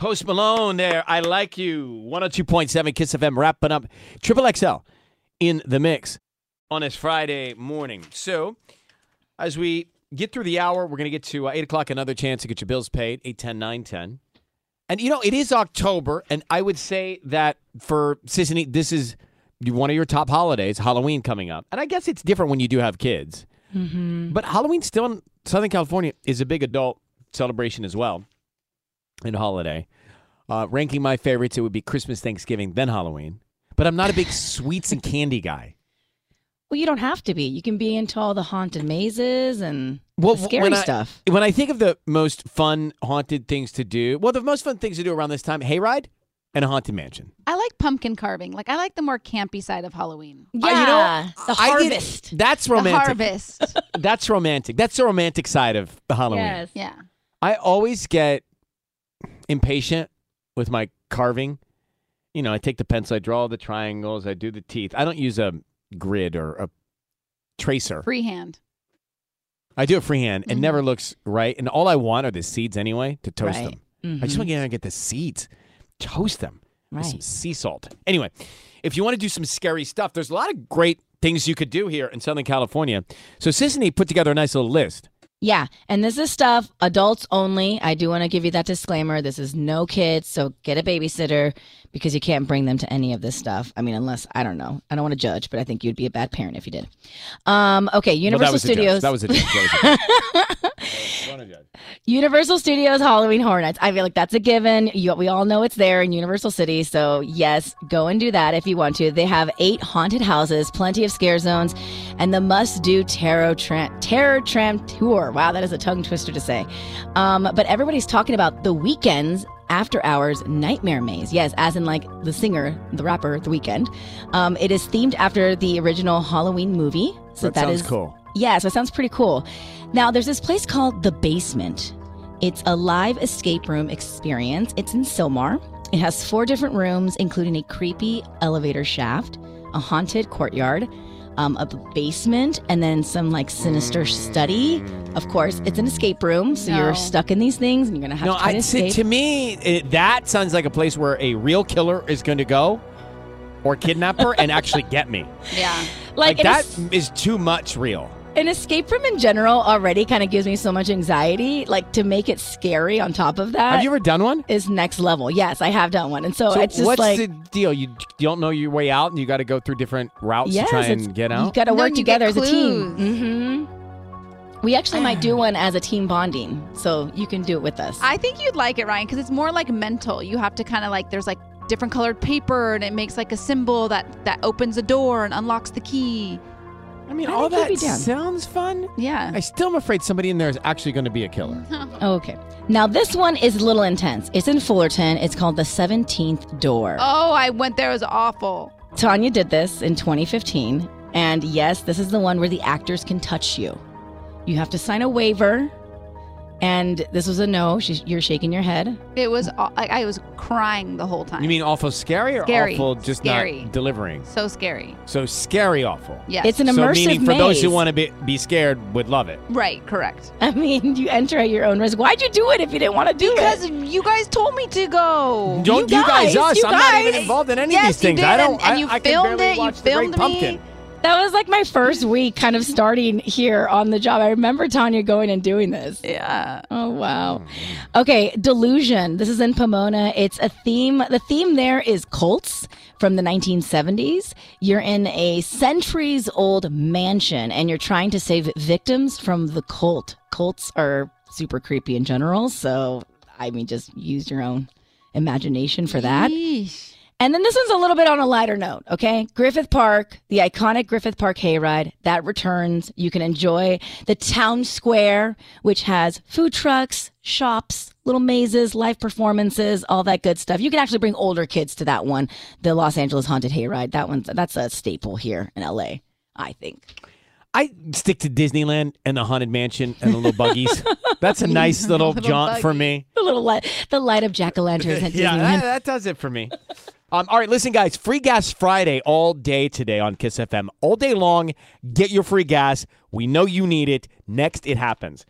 Post Malone there. I like you. 102.7 KIIS FM wrapping up Triple XL in the mix on this Friday morning. So, as we get through the hour, we're going to get to uh, 8 o'clock, another chance to get your bills paid 8 10, 9 10. And, you know, it is October, and I would say that for Sisanie, this is one of your top holidays, Halloween coming up. And I guess it's different when you do have kids. Mm-hmm. But Halloween still in Southern California is a big adult celebration as well and holiday. Uh, ranking my favorites, it would be Christmas, Thanksgiving, then Halloween. But I'm not a big sweets and candy guy. Well, you don't have to be. You can be into all the haunted mazes and Well, the scary when I- stuff. When I think of the most fun haunted things to do, well, the most fun things to do around this time, hayride and a haunted mansion. I like pumpkin carving. Like I like the more campy side of Halloween. Yeah, Uh, you know, the I get it. harvest. That's The romantic. harvest. That's romantic. That's the romantic side of the Halloween. Yes. yeah. I always get impatient with my carving. You know, I take the pencil, I draw the triangles, I do the teeth. I don't use a grid or a tracer. Freehand. I do it freehand. It Mhm. never looks right. And all I want are the seeds anyway to toast Right. them. I just Mhm. want to get, get the seeds, toast them with some sea salt. Anyway, if you want to do some scary stuff, there's a lot of great things you could do here in Southern California. So Sisanie put together a nice little list. Yeah, and this is stuff adults only. I do want to give you that disclaimer. This is no kids, so get a babysitter because you can't bring them to any of this stuff. I mean, unless I don't know. I don't want to judge, but I think you'd be a bad parent if you did. Um, okay, Universal that Studios. That was a joke. That was a joke. Judge. Universal Studios Halloween Horror Nights. I feel like that's a given. You, we all know it's there in Universal City. So, yes, go and do that if you want to. They have eight haunted houses, plenty of scare zones, and the must do Tarot Tram, Terror Tram Tour. Wow, that is a tongue twister to say. Um, but everybody's talking about the Weeknd's. After Hours Nightmare Maze. Yes, as in like the singer, the rapper, The Weeknd. Um, it is themed after the original Halloween movie. So That sounds is- cool. Yeah, so it sounds pretty cool. Now, there's this place called The Basement. It's a live escape room experience. It's in Sylmar. It has four different rooms, including a creepy elevator shaft, a haunted courtyard, um, a basement, and then some like sinister study. Of course, it's an escape room, so No. you're stuck in these things, and you're gonna have No, to try I, to to, escape. to me, it, that sounds like a place where a real killer is going to go or kidnap her and actually get me. Yeah. Like, an that es- is too much real. An escape room in general already kind of gives me so much anxiety. Like to make it scary on top of that Have you ever done one? is next level. Yes, I have done one, and so, So it's just what's like the deal? You, you don't know your way out, and you got to go through different routes yes, to try and get out. You out. got to work and you get together as a team. clues. hmm We actually might do one as a team bonding, so you can do it with us. I think you'd like it, Ryan, because it's more like mental. You have to kind of like there's like different colored paper, and it makes like a symbol that that opens a door and unlocks the key. I mean, I all that you'd be down. sounds fun. Yeah. I still am afraid somebody in there is actually going to be a killer. Oh, okay. Now this one is a little intense. It's in Fullerton. It's called the Seventeenth Door. Oh, I went there. It was awful. Tanya did this in 2015, and yes, this is the one where the actors can touch you. You have to sign a waiver. And this was a no. She's, you're shaking your head. It was. I, I was crying the whole time. You mean awful scary or Scary. awful just Scary. not delivering? so scary? So scary awful. Yes. It's an so immersive meaning for those who maze. want to be, be scared would love it. right. Correct. I mean, you enter at your own risk. Why'd you do it if you didn't want to do it? Because you guys told me to go. Don't You you guys, guys, us? you I'm not even guys. involved in any Yes, of these you things. did, I don't. and- and I, you I can filmed barely it, you watch The Great filmed me. Pumpkin. That was like my first week kind of starting here on the job. I remember Tanya going and doing this. Yeah. Oh wow. Okay, Delusion. This is in Pomona. It's a theme. The theme there is cults from the 1970s. You're in a centuries old mansion and you're trying to save victims from the cult. Cults are super creepy in general, so I mean just use your own imagination for that. Yeesh. And then this one's a little bit on a lighter note, okay? Griffith Park, the iconic Griffith Park hayride, that returns. You can enjoy the town square, which has food trucks, shops, little mazes, live performances, all that good stuff. You can actually bring older kids to that one, the Los Angeles Haunted Hayride. That one's that's a staple here in LA, I think. I stick to Disneyland and the Haunted Mansion and the little buggies. That's a nice little, Little jaunt for me. The little light, the light up jack o' lanterns yeah, Disneyland. that, that does it for me. Um, all right, listen, guys. Free gas Friday all day today on KIIS FM. All day long. Get your free gas. We know you need it. Next, it happens.